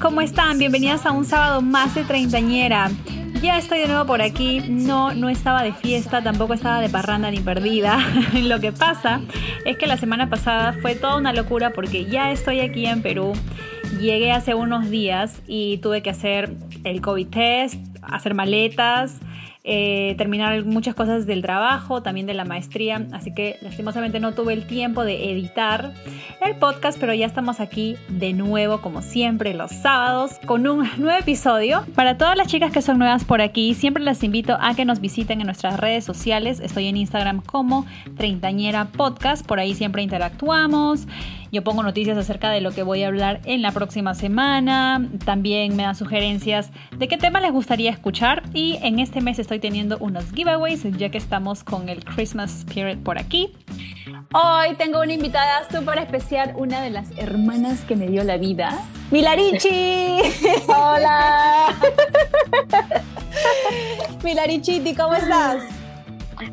¿cómo están? Bienvenidas a un sábado más de treintañera. Ya estoy de nuevo por aquí. No, no estaba de fiesta, tampoco estaba de parranda ni perdida. Lo que pasa es que la semana pasada fue toda una locura porque ya estoy aquí en Perú. Llegué hace unos días y tuve que hacer el COVID test, hacer maletas, eh, terminar muchas cosas del trabajo, también de la maestría, así que lastimosamente no tuve el tiempo de editar el podcast, pero ya estamos aquí de nuevo, como siempre, los sábados, con un nuevo episodio. Para todas las chicas que son nuevas por aquí, siempre las invito a que nos visiten en nuestras redes sociales. Estoy en Instagram como Treintañera Podcast, por ahí siempre interactuamos. Yo pongo noticias acerca de lo que voy a hablar en la próxima semana. También me dan sugerencias de qué tema les gustaría escuchar. Y en este mes estoy teniendo unos giveaways, ya que estamos con el Christmas Spirit por aquí. Hoy tengo una invitada súper especial, una de las hermanas que me dio la vida, Milarichi. Hola. Milarichiti, ¿cómo estás?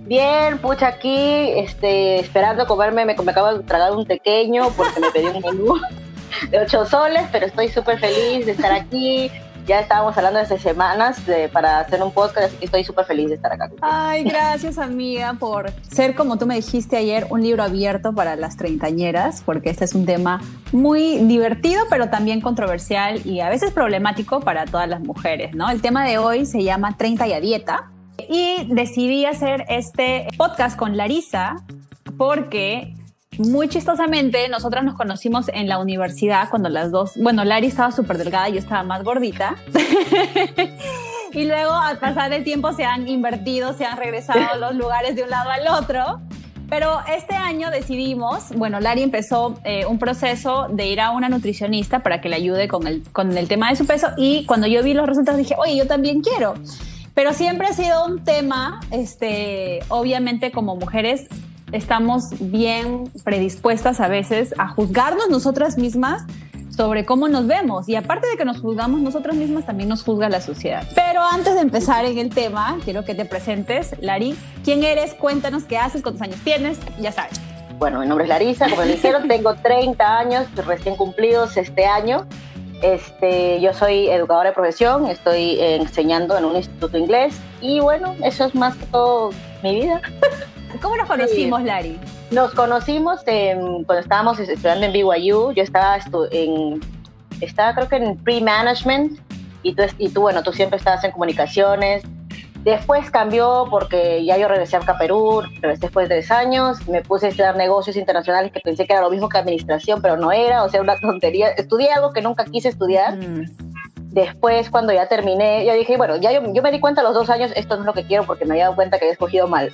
Bien, pucha, aquí este, esperando comerme, me, me acabo de tragar un pequeño porque me pedí un menú de ocho soles, pero estoy súper feliz de estar aquí. Ya estábamos hablando de hace semanas de, para hacer un podcast, así que estoy súper feliz de estar acá. Ay, gracias amiga por ser, como tú me dijiste ayer, un libro abierto para las treintañeras, porque este es un tema muy divertido, pero también controversial y a veces problemático para todas las mujeres, ¿no? El tema de hoy se llama 30 y a dieta. Y decidí hacer este podcast con Larisa porque muy chistosamente nosotras nos conocimos en la universidad cuando las dos, bueno, Lari estaba súper delgada y yo estaba más gordita. y luego al pasar el tiempo se han invertido, se han regresado los lugares de un lado al otro. Pero este año decidimos, bueno, Lari empezó eh, un proceso de ir a una nutricionista para que le ayude con el, con el tema de su peso y cuando yo vi los resultados dije, oye, yo también quiero. Pero siempre ha sido un tema, este, obviamente como mujeres estamos bien predispuestas a veces a juzgarnos nosotras mismas sobre cómo nos vemos. Y aparte de que nos juzgamos nosotras mismas, también nos juzga la sociedad. Pero antes de empezar en el tema, quiero que te presentes. Lari, ¿quién eres? Cuéntanos qué haces, cuántos años tienes, ya sabes. Bueno, mi nombre es Larisa, como le dijeron, tengo 30 años recién cumplidos este año. Este, yo soy educadora de profesión, estoy enseñando en un instituto inglés y bueno, eso es más que todo mi vida. ¿Cómo nos conocimos, Lari? Nos conocimos cuando estábamos estudiando en BYU. Yo estaba en, estaba creo que en pre-management y tú, y tú, bueno, tú siempre estabas en comunicaciones. Después cambió porque ya yo regresé a Perú, regresé después de tres años, me puse a estudiar negocios internacionales que pensé que era lo mismo que administración, pero no era, o sea, una tontería. Estudié algo que nunca quise estudiar. Mm. Después, cuando ya terminé, yo dije, bueno, ya yo, me di cuenta a los dos años, esto no es lo que quiero porque me había dado cuenta que había escogido mal.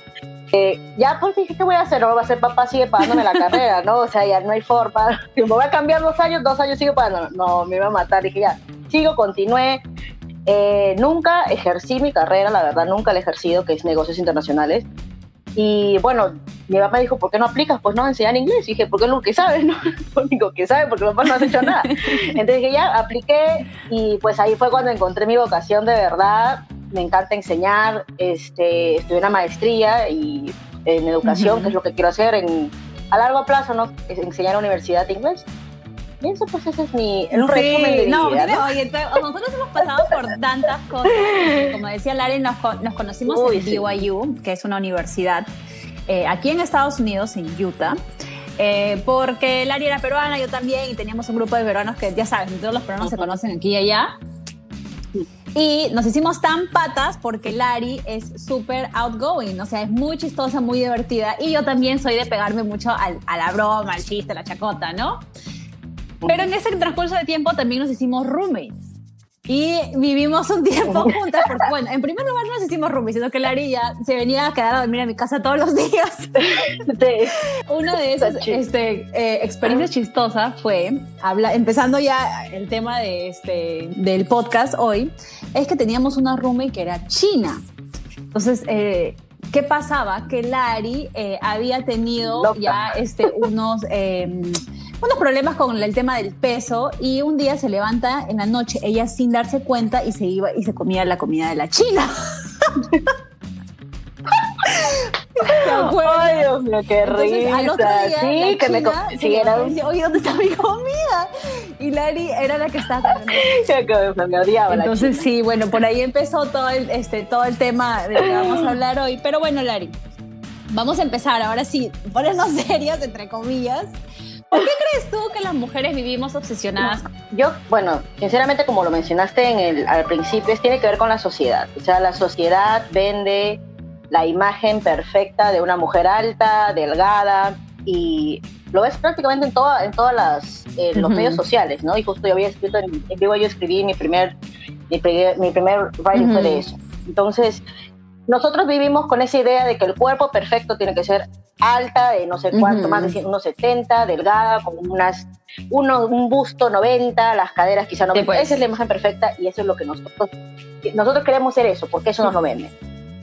Eh, ya pues dije, ¿qué voy a hacer? No va a ser papá, sigue pagándome la carrera, ¿no? O sea, ya no hay forma. Si me voy a cambiar dos años, dos años sigo pagando. No, me iba a matar. Dije, ya, sigo, continué. Eh, nunca ejercí mi carrera, la verdad, nunca la he ejercido, que es negocios internacionales. Y bueno, mi papá me dijo, ¿por qué no aplicas? Pues no, enseñar inglés. Y dije, ¿por qué lo que sabes? No, lo único que sabe, porque papá no has hecho nada. Entonces dije, ya, apliqué y pues ahí fue cuando encontré mi vocación de verdad. Me encanta enseñar, este, estudié una maestría y en educación, que es lo que quiero hacer en, a largo plazo, ¿no? enseñar a universidad de inglés. Y eso, pues, ese es mi resumen de no, vida, ¿no? Oye, nosotros hemos pasado por tantas cosas. Como decía Lari, nos, nos conocimos en BYU, que es una universidad eh, aquí en Estados Unidos, en Utah. Eh, porque Lari era peruana, yo también, y teníamos un grupo de peruanos que, ya saben, todos los peruanos se conocen aquí y allá. Y nos hicimos tan patas porque Lari es súper outgoing, o sea, es muy chistosa, muy divertida. Y yo también soy de pegarme mucho a la broma, al chiste, a la chacota, ¿no? Pero en ese transcurso de tiempo también nos hicimos roommates. Y vivimos un tiempo juntas, porque bueno, en primer lugar no nos hicimos roomies, sino que Lari ya se venía a quedar a dormir a mi casa todos los días. Una de esas este, eh, experiencias chistosas fue, habla, empezando ya el tema de este, del podcast hoy, es que teníamos una roommate que era china. Entonces, eh, ¿qué pasaba? Que Lari eh, había tenido ya este, unos unos problemas con el tema del peso y un día se levanta en la noche ella sin darse cuenta y se iba y se comía la comida de la china. Ay, Dios mío, qué risa. Al otro día, sí, que me sí, era un... oye, ¿dónde está mi comida? y Lari era la que estaba odiaba Entonces sí, bueno, por ahí empezó todo el, este, todo el tema de lo que vamos a hablar hoy. Pero bueno, Lari, vamos a empezar ahora sí, ponernos serios, entre comillas. ¿Por qué crees tú que las mujeres vivimos obsesionadas? Yo, bueno, sinceramente, como lo mencionaste en el, al principio, tiene que ver con la sociedad. O sea, la sociedad vende la imagen perfecta de una mujer alta, delgada, y lo ves prácticamente en, toda, en todas las eh, los medios sociales, ¿no? Y justo yo había escrito en, vivo, yo escribí mi primer, mi, primer writing fue de eso. Entonces, nosotros vivimos con esa idea de que el cuerpo perfecto tiene que ser alta, de no sé cuánto, más de unos 70, delgada, con unas, uno, un busto 90, las caderas quizá 90. Pues. Esa es la imagen perfecta y eso es lo que nosotros, nosotros queremos ser eso, porque eso nos lo vende.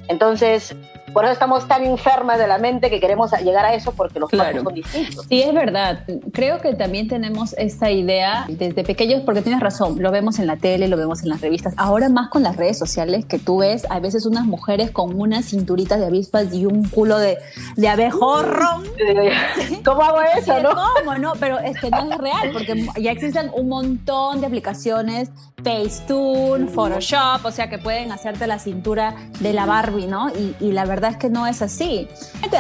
Entonces, por eso estamos tan enfermas de la mente que queremos llegar a eso porque los claro. son distintos. Sí, es verdad. Creo que también tenemos esta idea desde pequeños, porque tienes razón, lo vemos en la tele, lo vemos en las revistas. Ahora más con las redes sociales que tú ves a veces unas mujeres con unas cinturitas de avispas y un culo de, de abejorro. ¿Cómo hago eso, no? ¿Cómo? No, pero es que no es real porque ya existen un montón de aplicaciones, Facetune, Photoshop, o sea que pueden hacerte la cintura de la Barbie, ¿no? Y, y la verdad verdad es que no es así.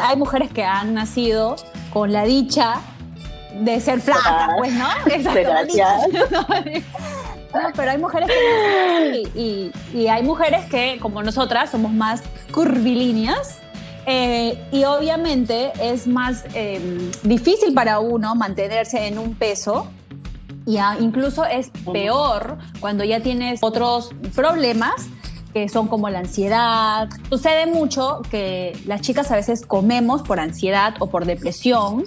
Hay mujeres que han nacido con la dicha de ser flacas, pues, ¿no? No, pero hay mujeres que no y, y, hay mujeres que, como nosotras, somos más curvilíneas. Eh, y obviamente es más em, difícil para uno mantenerse en un peso y incluso es peor cuando ya tienes otros problemas que son como la ansiedad. Sucede mucho que las chicas a veces comemos por ansiedad o por depresión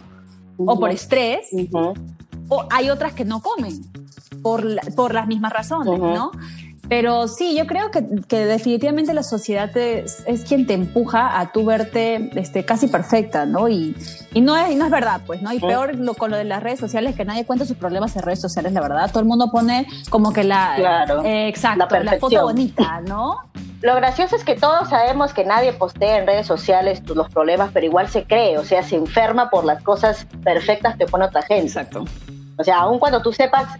o por estrés, o hay otras que no comen por, por las mismas razones, ¿no? Pero sí, yo creo que, que definitivamente la sociedad es, es, quien te empuja a tú verte este, casi perfecta, ¿no? Y, y no, es, no es verdad, pues, ¿no? Y peor lo, con lo de las redes sociales, que nadie cuenta sus problemas en redes sociales, la verdad. Todo el mundo pone como que la... Claro, eh, exacto, la, foto bonita, ¿no? Lo gracioso es que todos sabemos que nadie postea en redes sociales los problemas, pero igual se cree, o sea, se enferma por las cosas perfectas que pone otra gente. Exacto. O sea, aun cuando tú sepas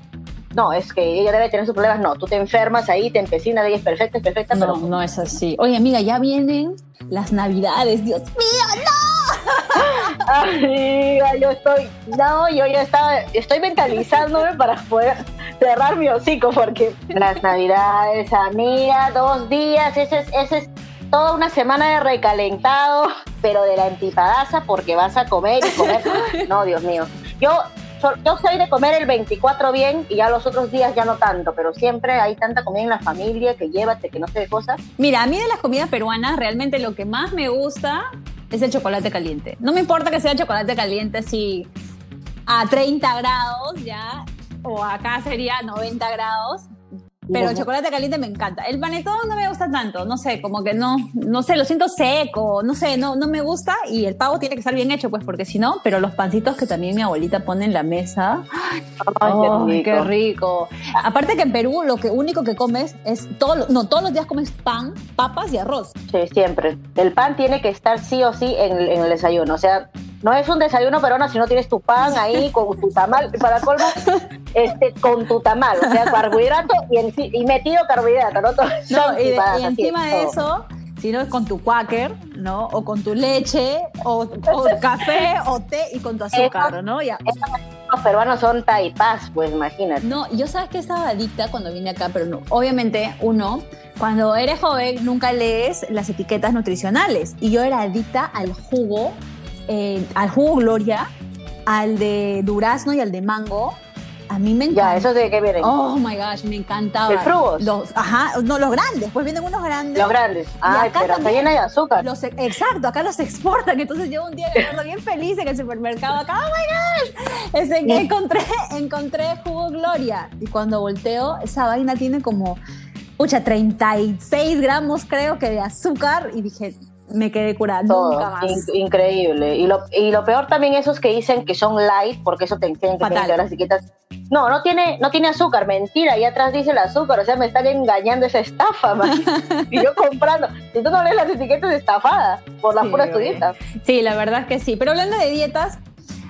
no, es que ella debe tener sus problemas. No, tú te enfermas ahí, te empecinas, ella es perfecta, es perfecta, no, pero... No, es así. Oye, amiga, ya vienen las navidades, Dios mío, no. Amiga, yo estoy... No, yo ya estaba... Estoy mentalizándome para poder cerrar mi hocico, porque las navidades, amiga, dos días, ese es, ese es toda una semana de recalentado, pero de la antipadaza, porque vas a comer y comer... No, Dios mío. Yo yo soy de comer el 24 bien y ya los otros días ya no tanto, pero siempre hay tanta comida en la familia que llévate, que no sé de cosas. Mira, a mí de las comidas peruanas realmente lo que más me gusta es el chocolate caliente. No me importa que sea chocolate caliente así a 30 grados ya, o acá sería 90 grados, pero el chocolate caliente me encanta. El panetón no me gusta tanto, no sé, como que no, no sé, lo siento seco, no sé, no, no me gusta y el pavo tiene que estar bien hecho, pues porque si no, pero los pancitos que también mi abuelita pone en la mesa, ¡ay, qué, rico. Aparte que en Perú lo que único que comes es, todo, no, todos los días comes pan, papas y arroz. Sí, siempre. El pan tiene que estar sí o sí en, en el desayuno, o sea, no es un desayuno peruano si no tienes tu pan ahí con tu tamal, para colmo, este, con tu tamal, o sea, carbohidrato y, y metido carbohidrato, ¿no? no y, encima de eso, si no es con tu quaker, ¿no? O con tu leche, o, café, o té y con tu azúcar, ¿no? Ya. Los peruanos son taipás, pues imagínate. No, yo sabes que estaba adicta cuando vine acá, pero no. Obviamente, uno, cuando eres joven, nunca lees las etiquetas nutricionales. Y yo era adicta al jugo eh, al jugo Gloria, al de durazno y al de mango. A mí me encanta. Ya, ¿esos de qué vienen? Oh my gosh, me encantaba. ¿De frugos? Los, ajá, no, los grandes, pues vienen unos grandes. Los grandes. Ay, pero está llena de azúcar. Los, exacto, acá los exportan. Entonces yo un día me bien feliz en el supermercado acá, oh my gosh. Ese, encontré, encontré jugo Gloria. Y cuando volteo, esa vaina tiene como, pucha, 36 gramos creo que de azúcar. Y dije, me quedé curada, nunca más. increíble. Y lo, y lo peor también esos que dicen que son light, porque eso te enseñan que tienen las etiquetas. No, no tiene, no tiene azúcar, mentira, ahí atrás dice el azúcar, o sea, me están engañando esa estafa, man. y yo comprando. Si tú no lees las etiquetas, estafada por las puras Sí, la verdad es que sí. Pero hablando de dietas,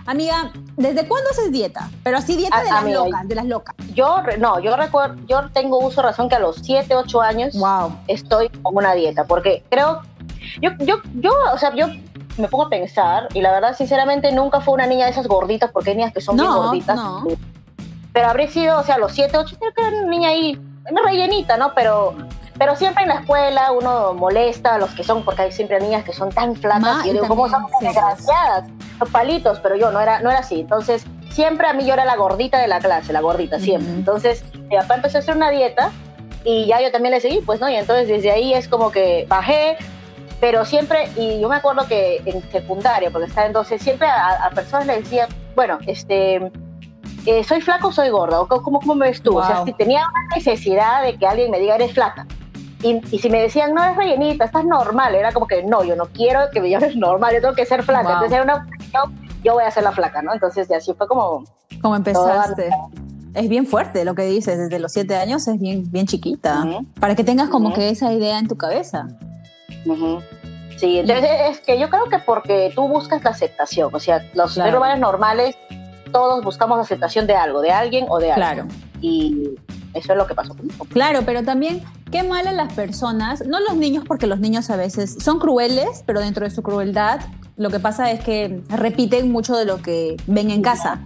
Amiga, ¿desde cuándo haces dieta? Pero así dieta de las locas, de las locas. Yo, no, yo recuerdo, yo tengo uso razón que a los 7, 8 años wow. estoy con una dieta, porque creo, yo, yo, yo, o sea, yo me pongo a pensar, y la verdad, sinceramente, nunca fue una niña de esas gorditas, porque hay niñas que son bien gorditas. No. Pero habría sido, o sea, a los 7, 8, creo que era una niña ahí, rellenita, ¿no? Pero pero siempre en la escuela uno molesta a los que son, porque hay siempre niñas que son tan flacas. y yo digo, ¿cómo son desgraciadas? Los palitos, pero yo no era, no era así. Entonces, siempre a mí yo era la gordita de la clase, la gordita, siempre. Entonces, mi papá empezó a hacer una dieta y ya yo también le seguí, pues, ¿no? Y entonces desde ahí es como que bajé, pero siempre, y yo me acuerdo que en secundaria, porque estaba entonces, siempre a, personas le decía, bueno, este, eh, ¿soy flaco o soy gorda? ¿Cómo, cómo me ves tú? O sea, si tenía una necesidad de que alguien me diga, eres flaca. Y, si me decían, no, es rellenita, estás normal, era como que no, yo no quiero que me llames normal, yo tengo que ser flaca. Entonces era una yo voy a ser la flaca, ¿no? Entonces así fue como... Como empezaste. Es bien fuerte lo que dices, desde los siete años es bien, bien chiquita, para que tengas como que esa idea en tu cabeza. Sí, entonces es que yo creo que porque tú buscas la aceptación, o sea, los seres humanos normales, todos buscamos la aceptación de algo, de alguien o de algo. Claro. Y eso es lo que pasó conmigo. Claro, pero también qué mal a las personas, no los niños, porque los niños a veces son crueles, pero dentro de su crueldad, lo que pasa es que repiten mucho de lo que ven en casa.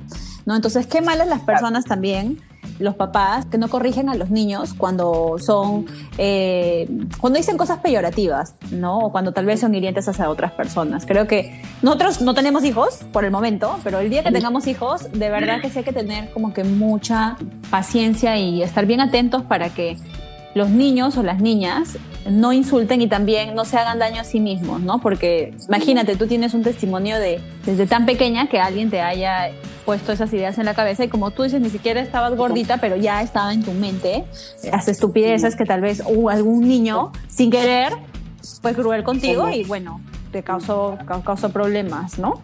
¿No? Entonces, qué mal a las personas también los papás que no corrigen a los niños cuando son, eh, cuando dicen cosas peyorativas, ¿no? O cuando tal vez son hirientes hacia otras personas. Creo que nosotros no tenemos hijos por el momento, pero el día que tengamos hijos, de verdad que sí hay que tener como que mucha paciencia y estar bien atentos para que los niños o las niñas no insulten y también no se hagan daño a sí mismos, ¿no? Porque imagínate, tú tienes un testimonio de desde tan pequeña que alguien te haya puesto esas ideas en la cabeza y como tú dices, ni siquiera estabas gordita, pero ya estaba en tu mente las estupideces que tal vez hubo algún niño sin querer fue cruel contigo y bueno, te causó, causó problemas, ¿no?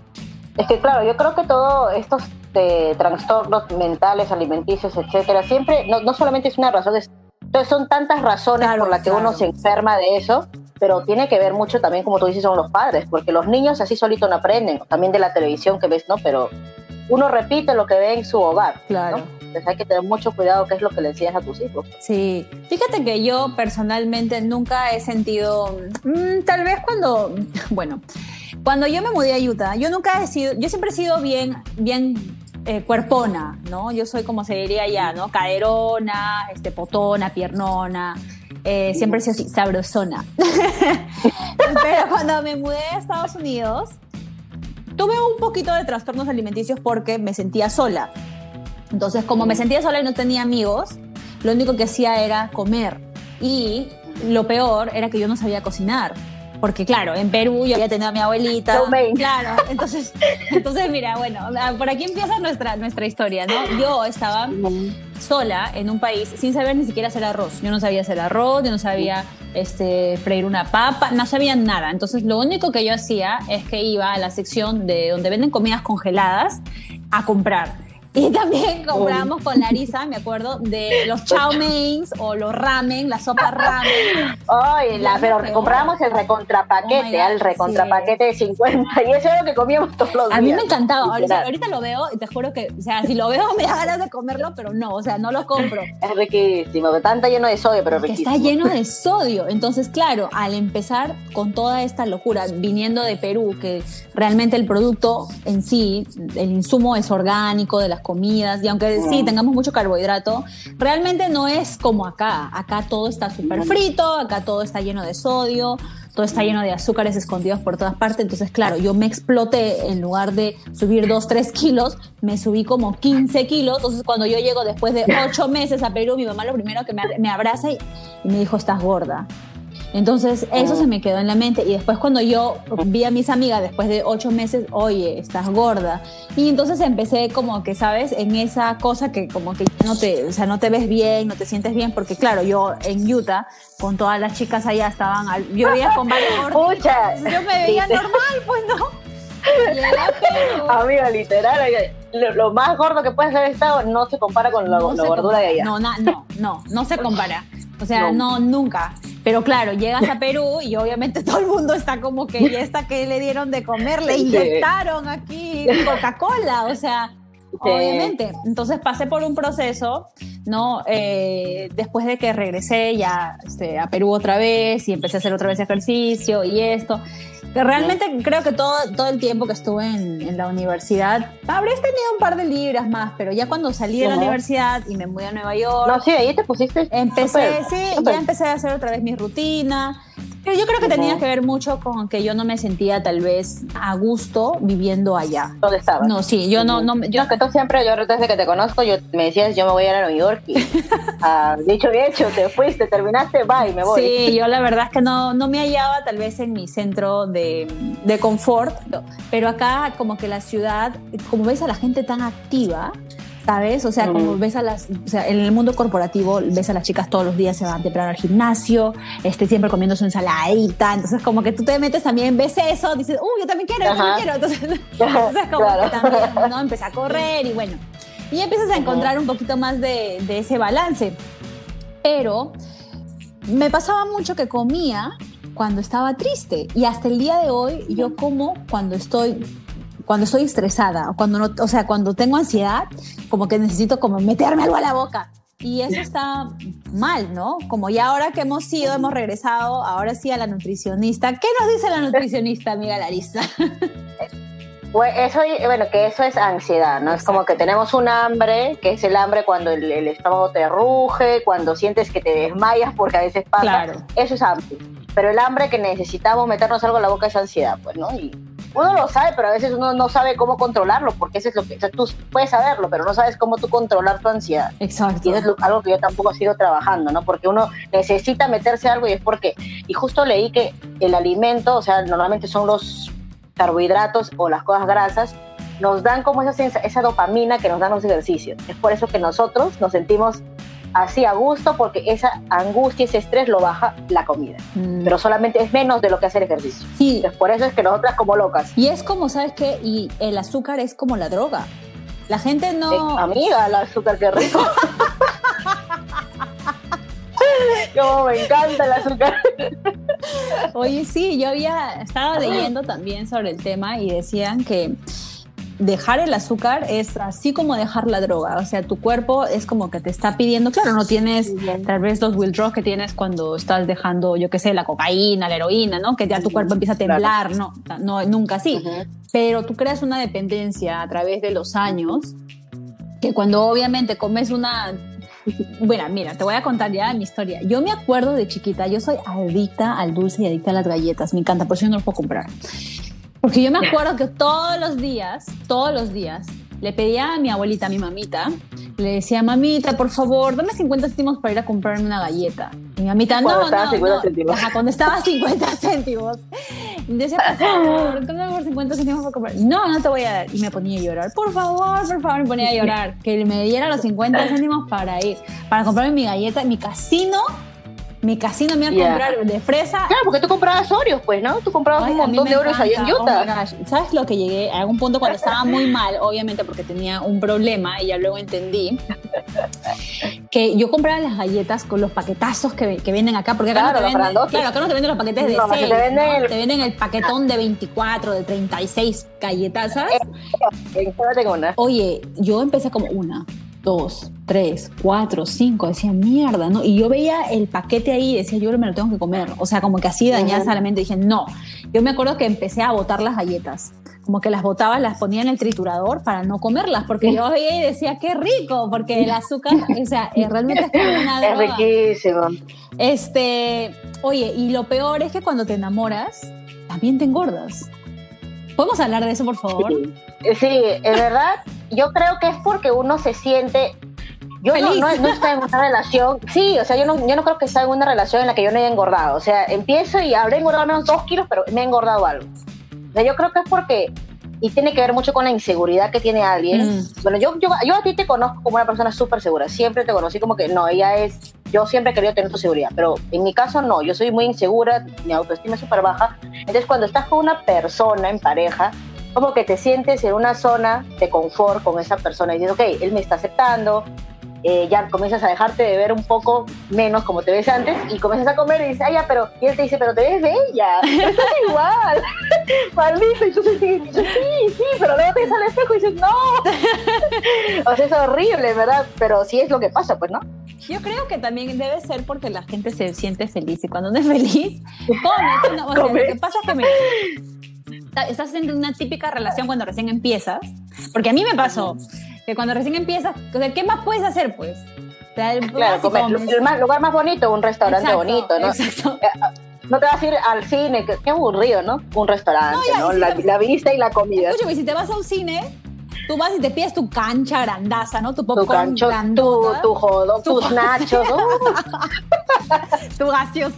Es que claro, yo creo que todos estos de trastornos mentales, alimenticios, etcétera, siempre, no, no solamente es una razón, es entonces son tantas razones por las que uno se enferma de eso, pero tiene que ver mucho también, como tú dices, son los padres, porque los niños así solito no aprenden, también de la televisión que ves, ¿no? Pero uno repite lo que ve en su hogar. Claro. Entonces hay que tener mucho cuidado qué es lo que le enseñas a tus hijos. Sí, fíjate que yo personalmente nunca he sentido, mm, tal vez cuando, bueno, cuando yo me mudé a Utah, yo nunca he sido, yo siempre he sido bien, bien eh, cuerpona, ¿no? Yo soy como se diría ya, ¿no? Caderona, este, potona, piernona, eh, siempre he sido así, sabrosona. Pero cuando me mudé a Estados Unidos, tuve un poquito de trastornos alimenticios porque me sentía sola. Entonces, como me sentía sola y no tenía amigos, lo único que hacía era comer. Y lo peor era que yo no sabía cocinar porque claro, en Perú yo había tenido a mi abuelita. Claro, entonces, entonces mira, bueno, por aquí empieza nuestra, nuestra historia, ¿no? Yo estaba sola en un país sin saber ni siquiera hacer arroz. Yo no sabía hacer arroz, yo no sabía este, freír una papa, no sabía nada. Entonces lo único que yo hacía es que iba a la sección de donde venden comidas congeladas a comprar y también compramos con Larisa, me acuerdo, de los chow meins o los ramen, la sopa ramen. Ay, la, pero comprábamos el recontrapaquete, oh el recontrapaquete de 50 y eso era lo que comíamos todos los días. A mí me encantaba, ahorita, lo veo y te juro que, o sea, si lo veo me da ganas de comerlo, pero no, o sea, no lo compro. Es riquísimo, está lleno de sodio, pero riquísimo. Está lleno de sodio, entonces claro, al empezar con toda esta locura, viniendo de Perú, que realmente el producto en sí, el insumo es orgánico de las comidas y aunque sí tengamos mucho carbohidrato, realmente no es como acá. Acá todo está súper frito, acá todo está lleno de sodio, todo está lleno de azúcares escondidos por todas partes. Entonces, claro, yo me exploté en lugar de subir 2, 3 kilos, me subí como 15 kilos. Entonces, cuando yo llego después de 8 meses a Perú, mi mamá lo primero que me, me abraza y me dijo, estás gorda. Entonces eso se me quedó en la mente y después cuando yo vi a mis amigas después de ocho meses, oye, estás gorda. Y entonces empecé como que, ¿sabes? En esa cosa que como que no te, o sea, no te ves bien, no te sientes bien, porque claro, yo en Utah con todas las chicas allá estaban, yo veía con varios yo me veía normal, pues no. Amiga, literal, lo, más gordo que puede haber estado no se compara con la, gordura de allá. No, no, no, no, no se compara. O sea, no, nunca. Pero claro, llegas a Perú y obviamente todo el mundo está como que, ¿y esta que le dieron de comer? Le inyectaron aquí Coca-Cola, o sea, obviamente. Entonces pasé por un proceso, ¿no? Eh, después de que regresé ya este, a Perú otra vez y empecé a hacer otra vez ejercicio y esto. Que realmente creo que todo, todo el tiempo que estuve en, la universidad, habrías tenido un par de libras más, pero ya cuando salí de la universidad y me mudé a Nueva York. No, sí, ahí te pusiste. Empecé, sí, ya empecé a hacer otra vez mi rutina. Pero yo creo que tenía que ver mucho con que yo no me sentía tal vez a gusto viviendo allá. ¿Dónde estabas? No, sí, yo no, no yo que tú siempre, yo desde que te conozco, yo me decías, yo me voy a ir a Nueva York y ah, dicho y hecho, te fuiste, terminaste, bye, me voy. Sí, yo la verdad es que no, no me hallaba tal vez en mi centro de, de confort, pero acá como que la ciudad, como ves a la gente tan activa, ¿sabes? O sea, como ves a las, o sea, en el mundo corporativo ves a las chicas todos los días se van temprano al gimnasio, este, siempre comiendo su ensaladita, entonces como que tú te metes también, ves eso, dices, uy, yo también quiero, yo también quiero, entonces, entonces como que también, ¿no? Empecé a correr y bueno, y empiezas a encontrar un poquito más de, de ese balance, pero me pasaba mucho que comía cuando estaba triste y hasta el día de hoy yo como cuando estoy cuando estoy estresada, o cuando no, o sea, cuando tengo ansiedad, como que necesito como meterme algo a la boca. Y eso está mal, ¿no? Como ya ahora que hemos ido, hemos regresado, ahora sí a la nutricionista. ¿Qué nos dice la nutricionista, amiga Larissa? Eso, bueno, que eso es ansiedad, ¿no? Es como que tenemos un hambre, que es el hambre cuando el, estómago te ruge, cuando sientes que te desmayas, porque a veces pasa. Claro. Eso es hambre. Pero el hambre que necesitamos meternos algo a la boca es ansiedad, pues, ¿no? Y uno lo sabe, pero a veces uno no sabe cómo controlarlo, porque eso es lo que, o sea, tú puedes saberlo, pero no sabes cómo tú controlar tu ansiedad. Exacto. Y eso es algo que yo tampoco sigo trabajando, ¿no? Porque uno necesita meterse algo y es porque, y justo leí que el alimento, o sea, normalmente son los carbohidratos o las cosas grasas, nos dan como esa, esa dopamina que nos dan los ejercicios. Es por eso que nosotros nos sentimos así a gusto porque esa angustia, ese estrés lo baja la comida. Mm. Pero solamente es menos de lo que hacer ejercicio. Sí. por eso es que nosotras como locas. Y es como, ¿sabes qué? Y el azúcar es como la droga. La gente no... Eh, amiga, el azúcar, qué rico. Como me encanta el azúcar. Oye, sí, yo había estado leyendo también sobre el tema y decían que dejar el azúcar es así como dejar la droga. O sea, tu cuerpo es como que te está pidiendo, claro, no tienes tal vez los withdrawals que tienes cuando estás dejando, yo qué sé, la cocaína, la heroína, ¿no? Que ya tu cuerpo empieza a temblar, no, no, nunca así. Pero tú creas una dependencia a través de los años que cuando obviamente comes una bueno, mira, te voy a contar ya mi historia. Yo me acuerdo de chiquita, yo soy adicta al dulce y adicta a las galletas. Me encanta, por eso yo no lo puedo comprar. Porque yo me acuerdo que todos los días, todos los días, le pedía a mi abuelita, a mi mamita, le decía, mamita, por favor, dame 50 céntimos para ir a comprarme una galleta. Y mi mamita, no, estaba no, 50 Céntimos. cuando estaba 50 céntimos. Y decía, por favor, dame por 50 céntimos para comprar. No, no te voy a dar. Y me ponía a llorar, por favor, por favor, me ponía a llorar. Que me diera los 50 céntimos para ir, para comprarme mi galleta, mi casino mi casino me iba a comprar de fresa. Claro, porque tú comprabas Oreos, pues, ¿no? Tú comprabas un montón de Oreos ahí en Utah. Oh ¿Sabes lo que llegué? A algún punto cuando estaba muy mal, obviamente porque tenía un problema y ya luego entendí que yo compraba las galletas con los paquetazos que, que venden acá, porque acá, no te venden, claro, acá no te venden los paquetes de 6, te, venden el... te venden el paquetón de 24, de 36 galletas, ¿sabes? Eh, Oye, yo empecé como una, dos, tres, cuatro, cinco, decía mierda, ¿no? Y yo veía el paquete ahí y decía, yo me lo tengo que comer. O sea, como que así dañada la mente. Dije, no. Yo me acuerdo que empecé a botar las galletas. Como que las botaba, las ponía en el triturador para no comerlas, porque yo veía y decía, qué rico, porque el azúcar, o sea, realmente es como una droga. Es riquísimo. Este, oye, y lo peor es que cuando te enamoras, también te engordas. ¿Podemos hablar de eso, por favor? Sí, es verdad yo creo que es porque uno se siente yo no, no, estoy en una relación, sí, o sea, yo no, yo no creo que esté en una relación en la que yo no haya engordado. O sea, empiezo y habré engordado al menos dos kilos, pero me he engordado algo. O sea, yo creo que es porque, y tiene que ver mucho con la inseguridad que tiene alguien. Mm. Bueno, yo, yo, yo a ti te conozco como una persona súper segura, siempre te conocí como que no, ella es, yo siempre he querido tener seguridad, pero en mi caso no, yo soy muy insegura, mi autoestima es súper baja. Entonces, cuando estás con una persona en pareja, como que te sientes en una zona de confort con esa persona y dices, ok, él me está aceptando, eh, ya comienzas a dejarte de ver un poco menos como te ves antes y comienzas a comer y dices, ay, ya, pero, y él te dice, pero te ves bella, estás igual, maldito, y tú dices, sí, sí, pero luego te ves al espejo y dices, no, o sea, es horrible, ¿verdad? Pero sí es lo que pasa, pues, ¿no? Yo creo que también debe ser porque la gente se siente feliz y cuando no es feliz, come. No, o sea, lo que pasa es que mira, estás en una típica relación cuando recién empiezas, porque a mí me pasó que cuando recién empiezas, o sea, ¿qué más puedes hacer, pues? O sea, el- Claro, comer, el más- lugar más bonito, un restaurante Exacto, bonito, ¿no? Exacto. No te vas a ir al cine, qué aburrido, ¿no? Un restaurante, No, ya, ¿no? si La, te- la vista y la comida. Escúchame, si te vas a un cine, tú vas y te pides tu cancha grandaza, ¿no? Tu Tu popcorn cancho, tu, grandota, tu jodo, Tu- tus nachos, tu gaseoso.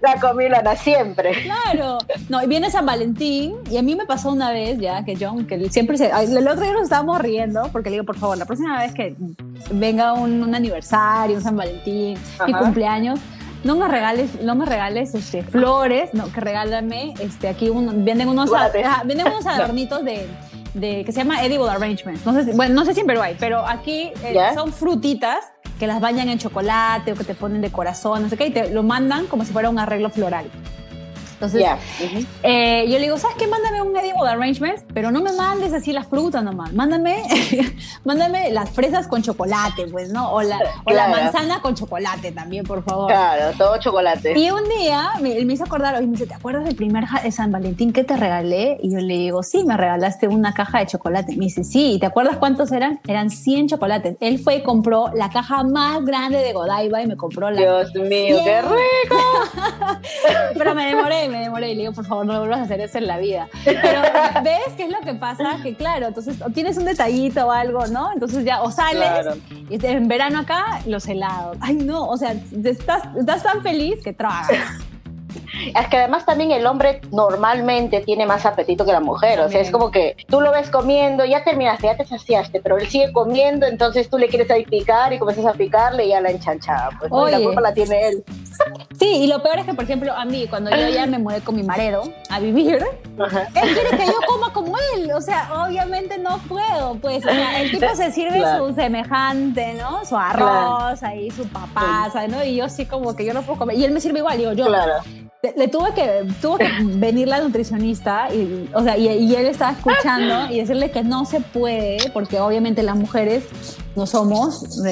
la comilona siempre. Claro. No, y viene San Valentín, y a mí me pasó una vez ya que John, que siempre se. El otro día nos estábamos riendo, porque le digo, por favor, la próxima vez que venga un, un aniversario, un San Valentín, mi Ajá. cumpleaños. No me regales, no me regales este, flores, no, que regálame este, aquí un, venden unos, ajá, venden unos adornitos de, de que se llama edible arrangements. No sé, si- bueno, no sé si en Perú hay, pero aquí eh, son frutitas que las bañan en chocolate o que te ponen de corazón, no sé qué, y te lo mandan como si fuera un arreglo floral. Entonces, eh, yo le digo, ¿sabes qué? Mándame un edible arrangements, pero no me mandes así las frutas nomás. Mándame, mándame las fresas con chocolate, pues, ¿no? O la, o la Claro. manzana con chocolate también, por favor. Claro, todo chocolate. Y un día me, él me hizo acordar, y me dice, ¿te acuerdas del primer de San Valentín que te regalé? Y yo le digo, sí, me regalaste una caja de chocolate. Me dice, sí, ¿y te acuerdas cuántos eran? Eran 100 chocolates. Él fue y compró la caja más grande de Godiva y me compró la... Dios mío, qué rico. Pero me demoré, me demoré y le digo, por favor, no vuelvas a hacer eso en la vida. Pero ves qué es lo que pasa, que claro, entonces o tienes un detallito o algo, ¿no? Entonces ya, o sales, Claro. y en verano acá, los helados. Ay, no, o sea, estás, estás tan feliz que tragas. Es que además también el hombre normalmente tiene más apetito que la mujer. O sea, es como que tú lo ves comiendo, ya terminaste, ya te saciaste, pero él sigue comiendo, entonces tú le quieres ahí picar y comienzas a picarle y ya la enchanchada. Pues la culpa la tiene él. Sí, y lo peor es que, por ejemplo, a mí, cuando yo ya me mudé con mi marido a vivir, Ajá. él quiere que yo coma como él. O sea, obviamente no puedo. Pues, o sea, el tipo se sirve Claro. su semejante, ¿no? Su arroz, ahí, su papasa, ¿no? Y yo sí como que yo no puedo comer. Y él me sirve igual. Digo, yo, Claro. Le, tuve que tuvo que venir la nutricionista y, o sea, y, y él estaba escuchando y decirle que no se puede porque obviamente las mujeres no somos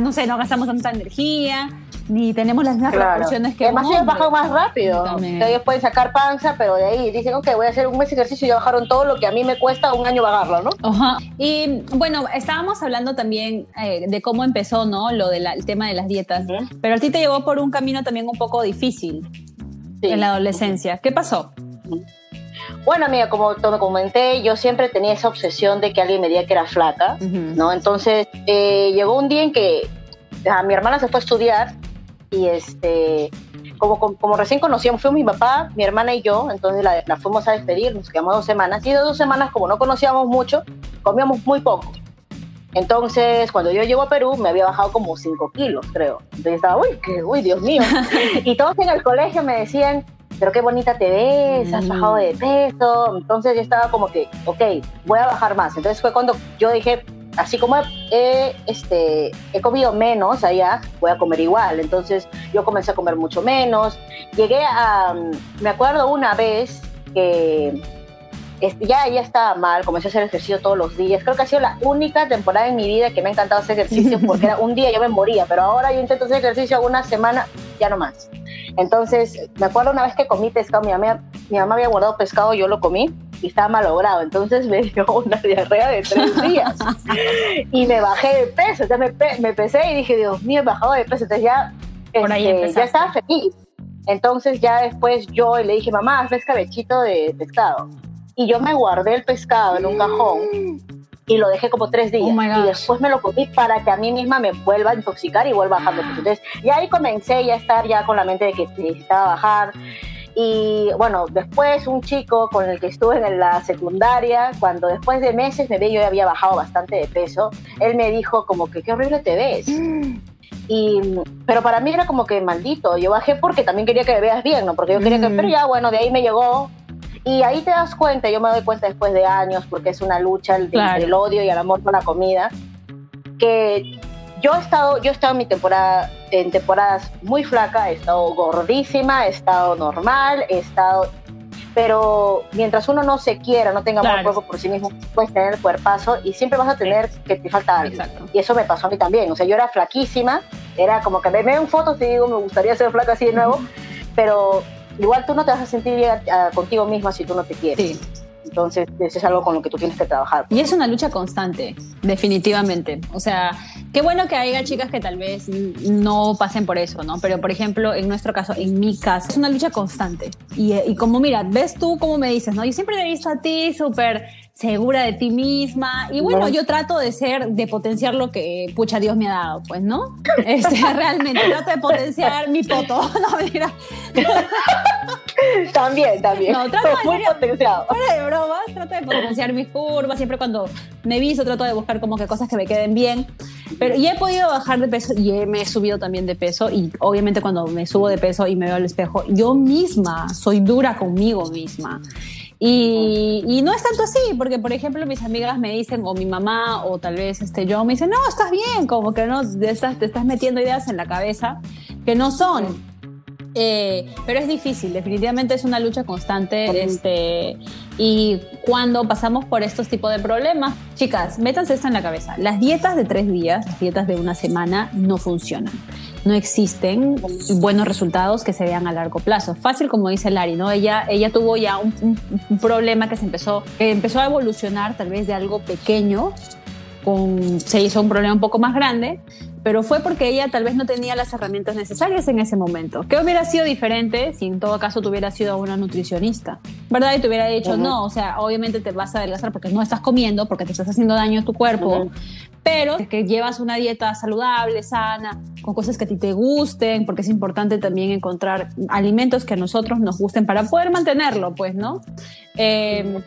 no sé no gastamos tanta energía ni tenemos las mismas Claro. proporciones que Además ellos bajan más rápido. También. Ellos pueden sacar panza, pero de ahí dicen, ok, voy a hacer un mes de ejercicio y ya bajaron todo lo que a mí me cuesta un año bajarlo, ¿no? Ajá. Y bueno, estábamos hablando también eh, de cómo empezó, ¿no? Lo del tema de las dietas. Pero a ti te llevó por un camino también un poco difícil Sí. en la adolescencia. ¿Qué pasó? Bueno, amiga, como te me comenté, yo siempre tenía esa obsesión de que alguien me diga que era flaca, ¿no? Entonces, eh, llegó un día en que a mi hermana se fue a estudiar y este, como, como, como recién conocíamos, fuimos mi papá, mi hermana y yo, entonces la, la fuimos a despedir, nos quedamos dos semanas y de dos semanas, como no conocíamos mucho, comíamos muy poco. Entonces, cuando yo llego a Perú, me había bajado como 5 kilos, creo. Entonces estaba, uy, qué, uy, Dios mío. y todos en el colegio me decían, pero qué bonita te ves, has Mm. bajado de peso. Entonces yo estaba como que, ok, voy a bajar más. Entonces fue cuando yo dije, así como he, este, he comido menos allá, voy a comer igual. Entonces yo comencé a comer mucho menos. Llegué a, me acuerdo una vez que este, ya, ya estaba mal, comencé a hacer ejercicio todos los días. Creo que ha sido la única temporada en mi vida que me ha encantado hacer ejercicio porque era un día yo me moría, pero ahora yo intento hacer ejercicio una semana, ya no más. Entonces, me acuerdo una vez que comí pescado, mi mamá, mi mamá había guardado pescado, yo lo comí y estaba malogrado. Entonces me dio una diarrea de tres días y me bajé de peso. Entonces me, pe- me pesé y dije, Dios mío, he bajado de peso. Entonces ya, Por ahí este, ya estaba feliz. Entonces ya después yo le dije, mamá, hazme escabechito de pescado. Y yo me guardé el pescado en un cajón y lo dejé como tres días. Oh y después me lo comí para que a mí misma me vuelva a intoxicar y vuelva a bajar. Entonces ya ahí comencé ya a estar ya con la mente de que necesitaba bajar. Y bueno, después un chico con el que estuve en la secundaria, cuando después de meses me ve yo había bajado bastante de peso, él me dijo como que qué horrible te ves. Y, pero para mí era como que maldito, yo bajé porque también quería que me veas bien, ¿no? Porque yo quería que, pero ya bueno, de ahí me llegó. Y ahí te das cuenta, yo me doy cuenta después de años, porque es una lucha Claro. entre el odio y el amor por la comida, que yo he estado, yo he estado en mi temporada, en temporadas muy flaca, he estado gordísima, he estado normal, he estado pero mientras uno no se quiera, no tenga amor propio por sí mismo, puedes tener el cuerpazo y siempre vas a tener que te falta algo. Y eso me pasó a mí también. O sea, yo era flaquísima, era como que me veo en fotos y digo, me gustaría ser flaca así de nuevo, pero igual tú no te vas a sentir contigo misma si tú no te quieres. Entonces, eso es algo con lo que tú tienes que trabajar. Y es una lucha constante, definitivamente. O sea, qué bueno que haya chicas que tal vez no pasen por eso, ¿no? Pero, por ejemplo, en nuestro caso, en mi caso, es una lucha constante. Y, y como, mira, ves tú cómo me dices, ¿no? Yo siempre te he visto a ti súper segura de ti misma. Y bueno, yo trato de ser, de potenciar lo que, pucha, Dios me ha dado, pues, ¿no? Este, realmente, trato de potenciar mi poto. No, mira. también, también. No, trato de, muy potenciado. Fuera de bromas, trato de potenciar mis curvas. Siempre cuando me viso, trato de buscar como que cosas que me queden bien. Pero y he podido bajar de peso y me he subido también de peso. Y obviamente cuando me subo de peso y me veo al espejo, yo misma soy dura conmigo misma. Y, y, no es tanto así, porque por ejemplo mis amigas me dicen, o mi mamá, o tal vez este, yo, me dicen, no, estás bien, como que no, estás, te estás metiendo ideas en la cabeza que no son. Eh, pero es difícil, definitivamente es una lucha constante. Este, y cuando pasamos por estos tipos de problemas, chicas, métanse esto en la cabeza. Las dietas de tres días, las dietas de una semana, no funcionan no existen buenos resultados que se vean a largo plazo. Fácil como dice Lari, ¿no? Ella, ella tuvo ya un, problema que se empezó, que empezó a evolucionar tal vez de algo pequeño, con, se hizo un problema un poco más grande, pero fue porque ella tal vez no tenía las herramientas necesarias en ese momento. ¿Qué hubiera sido diferente si en todo caso tuviera sido una nutricionista? ¿Verdad? Y te hubiera dicho, no, o sea, obviamente te vas a adelgazar porque no estás comiendo, porque te estás haciendo daño a tu cuerpo, pero es que llevas una dieta saludable, sana, con cosas que a ti te gusten, porque es importante también encontrar alimentos que a nosotros nos gusten para poder mantenerlo, pues, ¿no? Eh,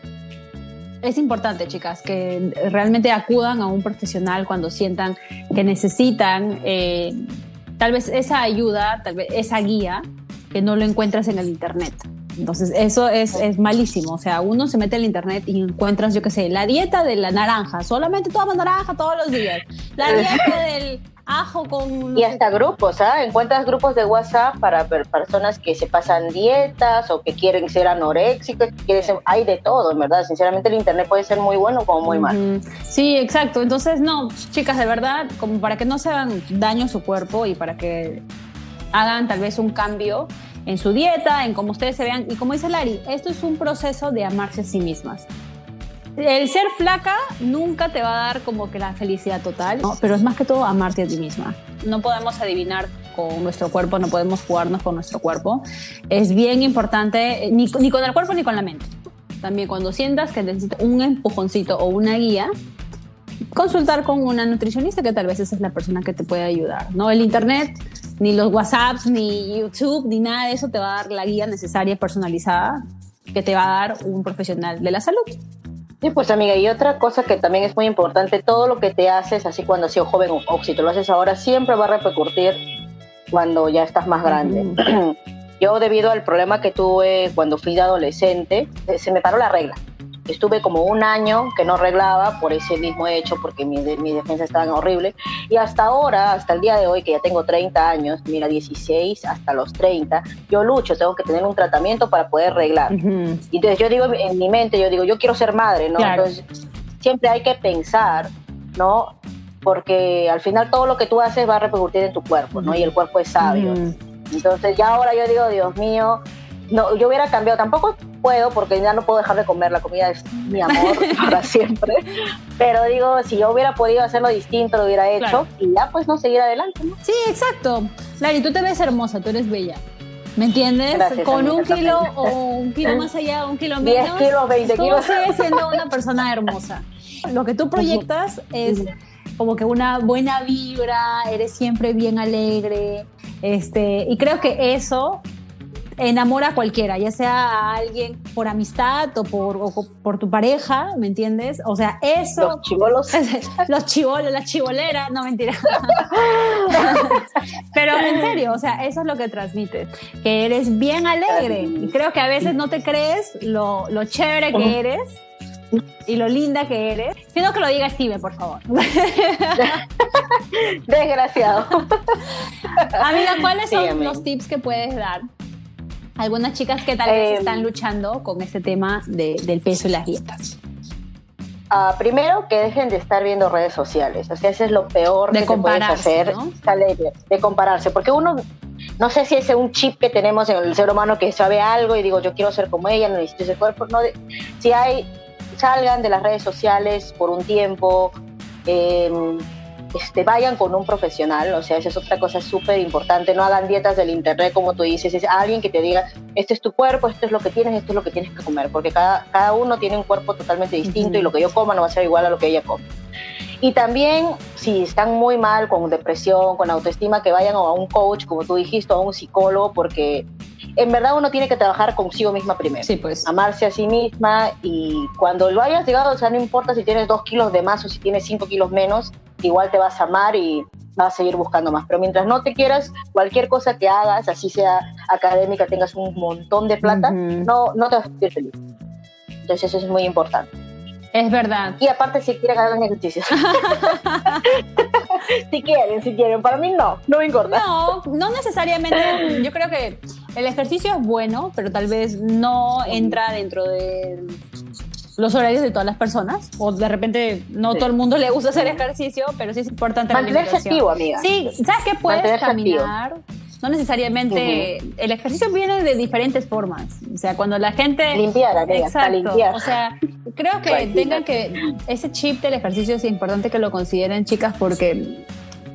es importante, chicas, que realmente acudan a un profesional cuando sientan que necesitan eh, tal vez esa ayuda, tal vez esa guía que no lo encuentras en el Internet. Entonces, eso es, malísimo. O sea, uno se mete el internet y encuentras, yo qué sé, la dieta de la naranja. Solamente tomas naranja todos los días. La dieta del ajo con... Y hasta grupos, ¿ah? Encuentras grupos de WhatsApp para personas que se pasan dietas o que quieren ser anoréxicos, que hay de todo, en verdad. Sinceramente el Internet puede ser muy bueno como muy malo. Sí, exacto. Entonces, no, chicas, de verdad, como para que no se hagan daño a su cuerpo y para que hagan tal vez un cambio en su dieta, en cómo ustedes se vean. Y como dice Lari, esto es un proceso de amarse a sí mismas el ser flaca nunca te va a dar como que la felicidad total, pero es más que todo amarte a ti misma. No podemos adivinar con nuestro cuerpo, no podemos jugarnos con nuestro cuerpo. Es bien importante, ni, ni con el cuerpo ni con la mente. También cuando sientas que necesitas un empujoncito o una guía, consultar con una nutricionista que tal vez esa es la persona que te puede ayudar. ¿no? El internet, ni los WhatsApps, ni YouTube, ni nada de eso te va a dar la guía necesaria personalizada que te va a dar un profesional de la salud. Sí, pues amiga, y otra cosa que también es muy importante, todo lo que te haces, así cuando has sido joven o, si te lo haces ahora, siempre va a repercutir cuando ya estás más grande. Yo debido al problema que tuve cuando fui de adolescente, se me paró la regla. Estuve como un año que no arreglaba por ese mismo hecho, porque mi, mi defensa estaba horrible. Y hasta ahora, hasta el día de hoy, que ya tengo 30 años, mira, 16 hasta los 30, yo lucho, tengo que tener un tratamiento para poder arreglar. Y entonces yo digo en mi mente, yo digo, yo quiero ser madre, ¿no? Entonces siempre hay que pensar, ¿no? Porque al final todo lo que tú haces va a repercutir en tu cuerpo, ¿no? Y el cuerpo es sabio. Entonces ya ahora yo digo, Dios mío, no, yo hubiera cambiado, tampoco puedo porque ya no puedo dejar de comer, la comida es mi amor para siempre, pero digo, si yo hubiera podido hacerlo distinto, lo hubiera hecho y ya pues no seguir adelante. ¿no? Sí, exacto. Lari, tú te ves hermosa, tú eres bella. ¿Me entiendes? Con un kilo o un kilo más allá, un kilo menos. 10 kilos, 20 tú kilos. sigues siendo una persona hermosa. Lo que tú proyectas es como que una buena vibra, eres siempre bien alegre, este, y creo que eso enamora a cualquiera, ya sea a alguien por amistad o por, por tu pareja, ¿me entiendes? O sea, eso... Los chivolos. los chivolos, la chivolera, no mentira. Pero en serio, o sea, eso es lo que transmite, que eres bien alegre. Y creo que a veces no te crees lo, lo chévere que eres y lo linda que eres. Sino que lo diga Steve, por favor. Desgraciado. Amiga, ¿cuáles son los tips que puedes dar? Algunas chicas que tal vez em, están luchando con este tema del peso y las dietas. Ah, primero, que dejen de estar viendo redes sociales. O sea, eso es lo peor que puedes hacer. De, compararse. Porque uno, no sé si es un chip que tenemos en el ser humano que sabe algo y digo, yo quiero ser como ella, no necesito ese cuerpo. No, si hay, salgan de las redes sociales por un tiempo. Eh, este, vayan con un profesional, o sea, esa es otra cosa súper importante, no hagan dietas del internet como tú dices, es alguien que te diga, este es tu cuerpo, esto es lo que tienes, esto es lo que tienes que comer, porque cada, cada uno tiene un cuerpo totalmente distinto y lo que yo coma no va a ser igual a lo que ella come. Y también, si están muy mal con depresión, con autoestima, que vayan a un coach, como tú dijiste, o a un psicólogo, porque en verdad uno tiene que trabajar consigo misma primero. Sí, pues. Amarse a sí misma y cuando lo hayas llegado, o sea, no importa si tienes dos kilos de más o si tienes cinco kilos menos, igual te vas a amar y vas a seguir buscando más. Pero mientras no te quieras, cualquier cosa que hagas, así sea académica, tengas un montón de plata, no, no te vas a sentir feliz. Entonces eso es muy importante. Es verdad. Y aparte, si quieren hagan ejercicios. si quieren, si quieren. Para mí no, no me importa. No, no necesariamente. Yo creo que el ejercicio es bueno, pero tal vez no entra dentro de los horarios de todas las personas. O de repente no todo el mundo le gusta hacer ejercicio, pero sí es importante Mantenerse activo, amiga. Sí, ¿sabes qué? Puedes caminar. No necesariamente. El ejercicio viene de diferentes formas. O sea, cuando la gente. Limpiar, Exacto. O sea, creo que tengan que. Ese chip del ejercicio es importante que lo consideren, chicas, porque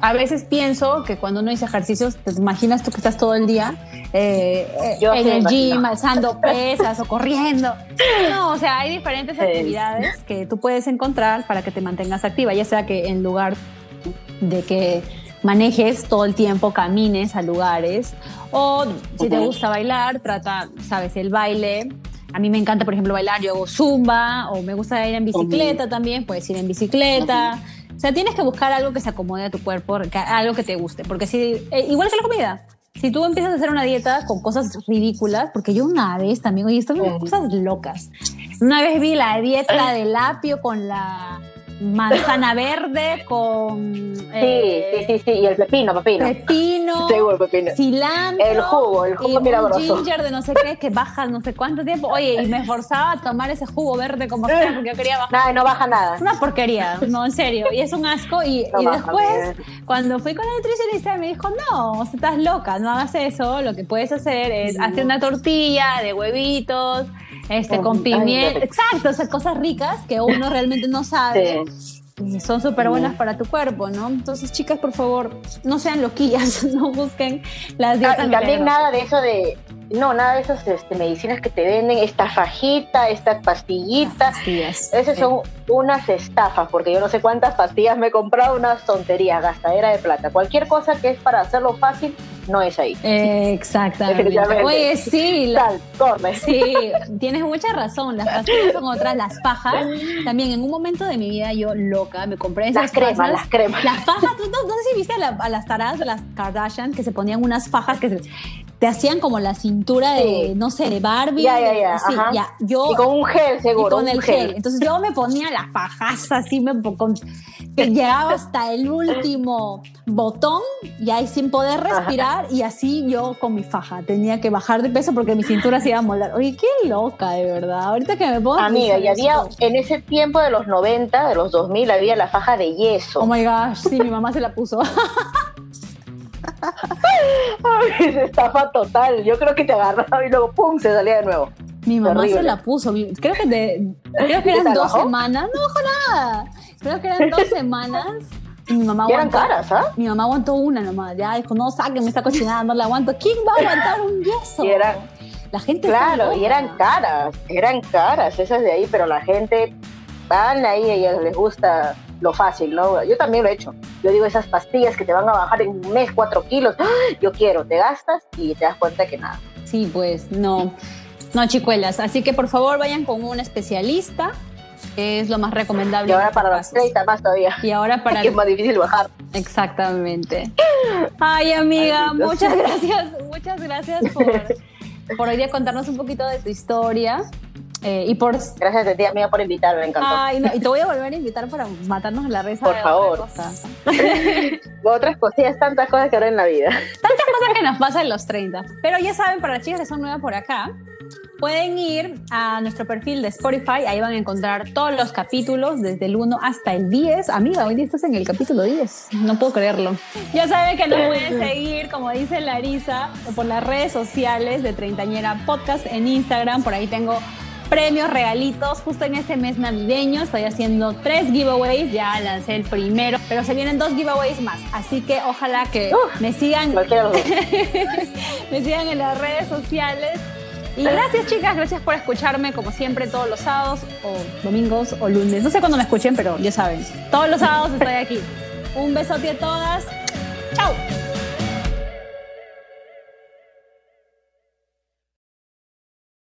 a veces pienso que cuando uno dice ejercicios, te imaginas tú que estás todo el día eh, en el gym, alzando pesas o corriendo. No, o sea, hay diferentes actividades que tú puedes encontrar para que te mantengas activa, ya sea que en lugar de que manejes todo el tiempo, camines a lugares, o si te gusta bailar, trata, sabes, el baile. A mí me encanta, por ejemplo, bailar, yo hago zumba, o me gusta ir en bicicleta también, puedes ir en bicicleta. O sea, tienes que buscar algo que se acomode a tu cuerpo, algo que te guste, porque si, eh, igual que la comida, si tú empiezas a hacer una dieta con cosas ridículas, porque yo una vez también, oye, esto cosas locas. Una vez vi la dieta del apio con la manzana verde con... Eh, sí, sí, sí, y el pepino, pepino. Pepino, Seguro, pepino. cilantro. El jugo, el jugo y ginger de no sé qué, que baja no sé cuánto tiempo. Oye, y me esforzaba a tomar ese jugo verde como sea, porque yo quería bajar. Nada, no baja nada. Una porquería, no, en serio. Y es un asco. Y, y después, cuando fui con la nutricionista, me dijo, no, estás loca, no hagas eso. Lo que puedes hacer es hacer una tortilla de huevitos, este, con pimienta, exacto, sea, cosas ricas que uno realmente no sabe. Y son súper buenas para tu cuerpo, ¿no? Entonces, chicas, por favor, no sean loquillas, no busquen las dietas. Ah, y también nada de eso de, no, nada de esas este, medicinas que te venden, esta fajita, esta pastillita. Esas son unas estafas, porque yo no sé cuántas pastillas me he comprado, unas tonterías, gastadera de plata. Cualquier cosa que es para hacerlo fácil, no es ahí. exactamente. Oye, sí. Tal, corre. Sí, tienes mucha razón. Las pastillas son otras, las fajas. También en un momento de mi vida yo loca me compré esas las cremas, las cremas. Las fajas, no, sé si viste a, las taradas de las Kardashian que se ponían unas fajas que te hacían como la cintura de, no sé, de Barbie. Ya, ya, ya. Sí, ya. Yo, y con un gel, seguro. con el gel. Entonces yo me ponía la fajaza así, me, con, que llegaba hasta el último botón y ahí sin poder respirar y así yo con mi faja tenía que bajar de peso porque mi cintura se iba a moldar. Oye, qué loca, de verdad. Ahorita que me pongo... Amiga, y había en ese tiempo de los 90, de los 2000, había la faja de yeso. Oh my gosh, sí, mi mamá se la puso. Ay, estafa total. Yo creo que te agarraba y luego ¡pum! se salía de nuevo. Mi mamá se la puso. Creo que, de, creo que eran dos semanas. No bajo nada. Creo que eran dos semanas. Y mi mamá aguantó, eran caras, ¿ah? Mi mamá aguantó una nomás. Ya dijo, no, sáquenme esta cochinada, no la aguanto. ¿Quién va a aguantar un yeso? Y eran, la gente Claro, y eran caras. Eran caras esas de ahí, pero la gente van ahí, ellas les gusta lo fácil, ¿no? Yo también lo he hecho. Yo digo, esas pastillas que te van a bajar en un mes cuatro kilos, ¡ah! yo quiero, te gastas y te das cuenta que nada. Sí, pues no, no chicuelas. Así que por favor vayan con un especialista, es lo más recomendable. Y ahora para los 30 más todavía. Y ahora para... que es más difícil bajar. Exactamente. Ay, amiga, muchas gracias, muchas gracias por, por hoy día contarnos un poquito de tu historia. Eh, y por... Gracias a ti, amiga, por invitarme, me encantó. Ay, y te voy a volver a invitar para matarnos en la risa. Por favor. Otras cosillas, tantas cosas que ahora en la vida. Tantas cosas que nos pasan en los 30. Pero ya saben, para las chicas que son nuevas por acá, pueden ir a nuestro perfil de Spotify, ahí van a encontrar todos los capítulos, desde el 1 hasta el 10. Amiga, hoy día estás en el capítulo 10, no puedo creerlo. Ya saben que nos pueden seguir, como dice Larisa, por las redes sociales de Treintañera Podcast en Instagram, por ahí tengo premios, regalitos. Justo en este mes navideño estoy haciendo tres giveaways. Ya lancé el primero, pero se vienen dos giveaways más. Así que ojalá que me sigan. me sigan en las redes sociales. Y gracias chicas, gracias por escucharme como siempre todos los sábados o domingos o lunes. No sé cuándo me escuchen, pero ya saben. Todos los sábados estoy aquí. Un besote a todas. Chao.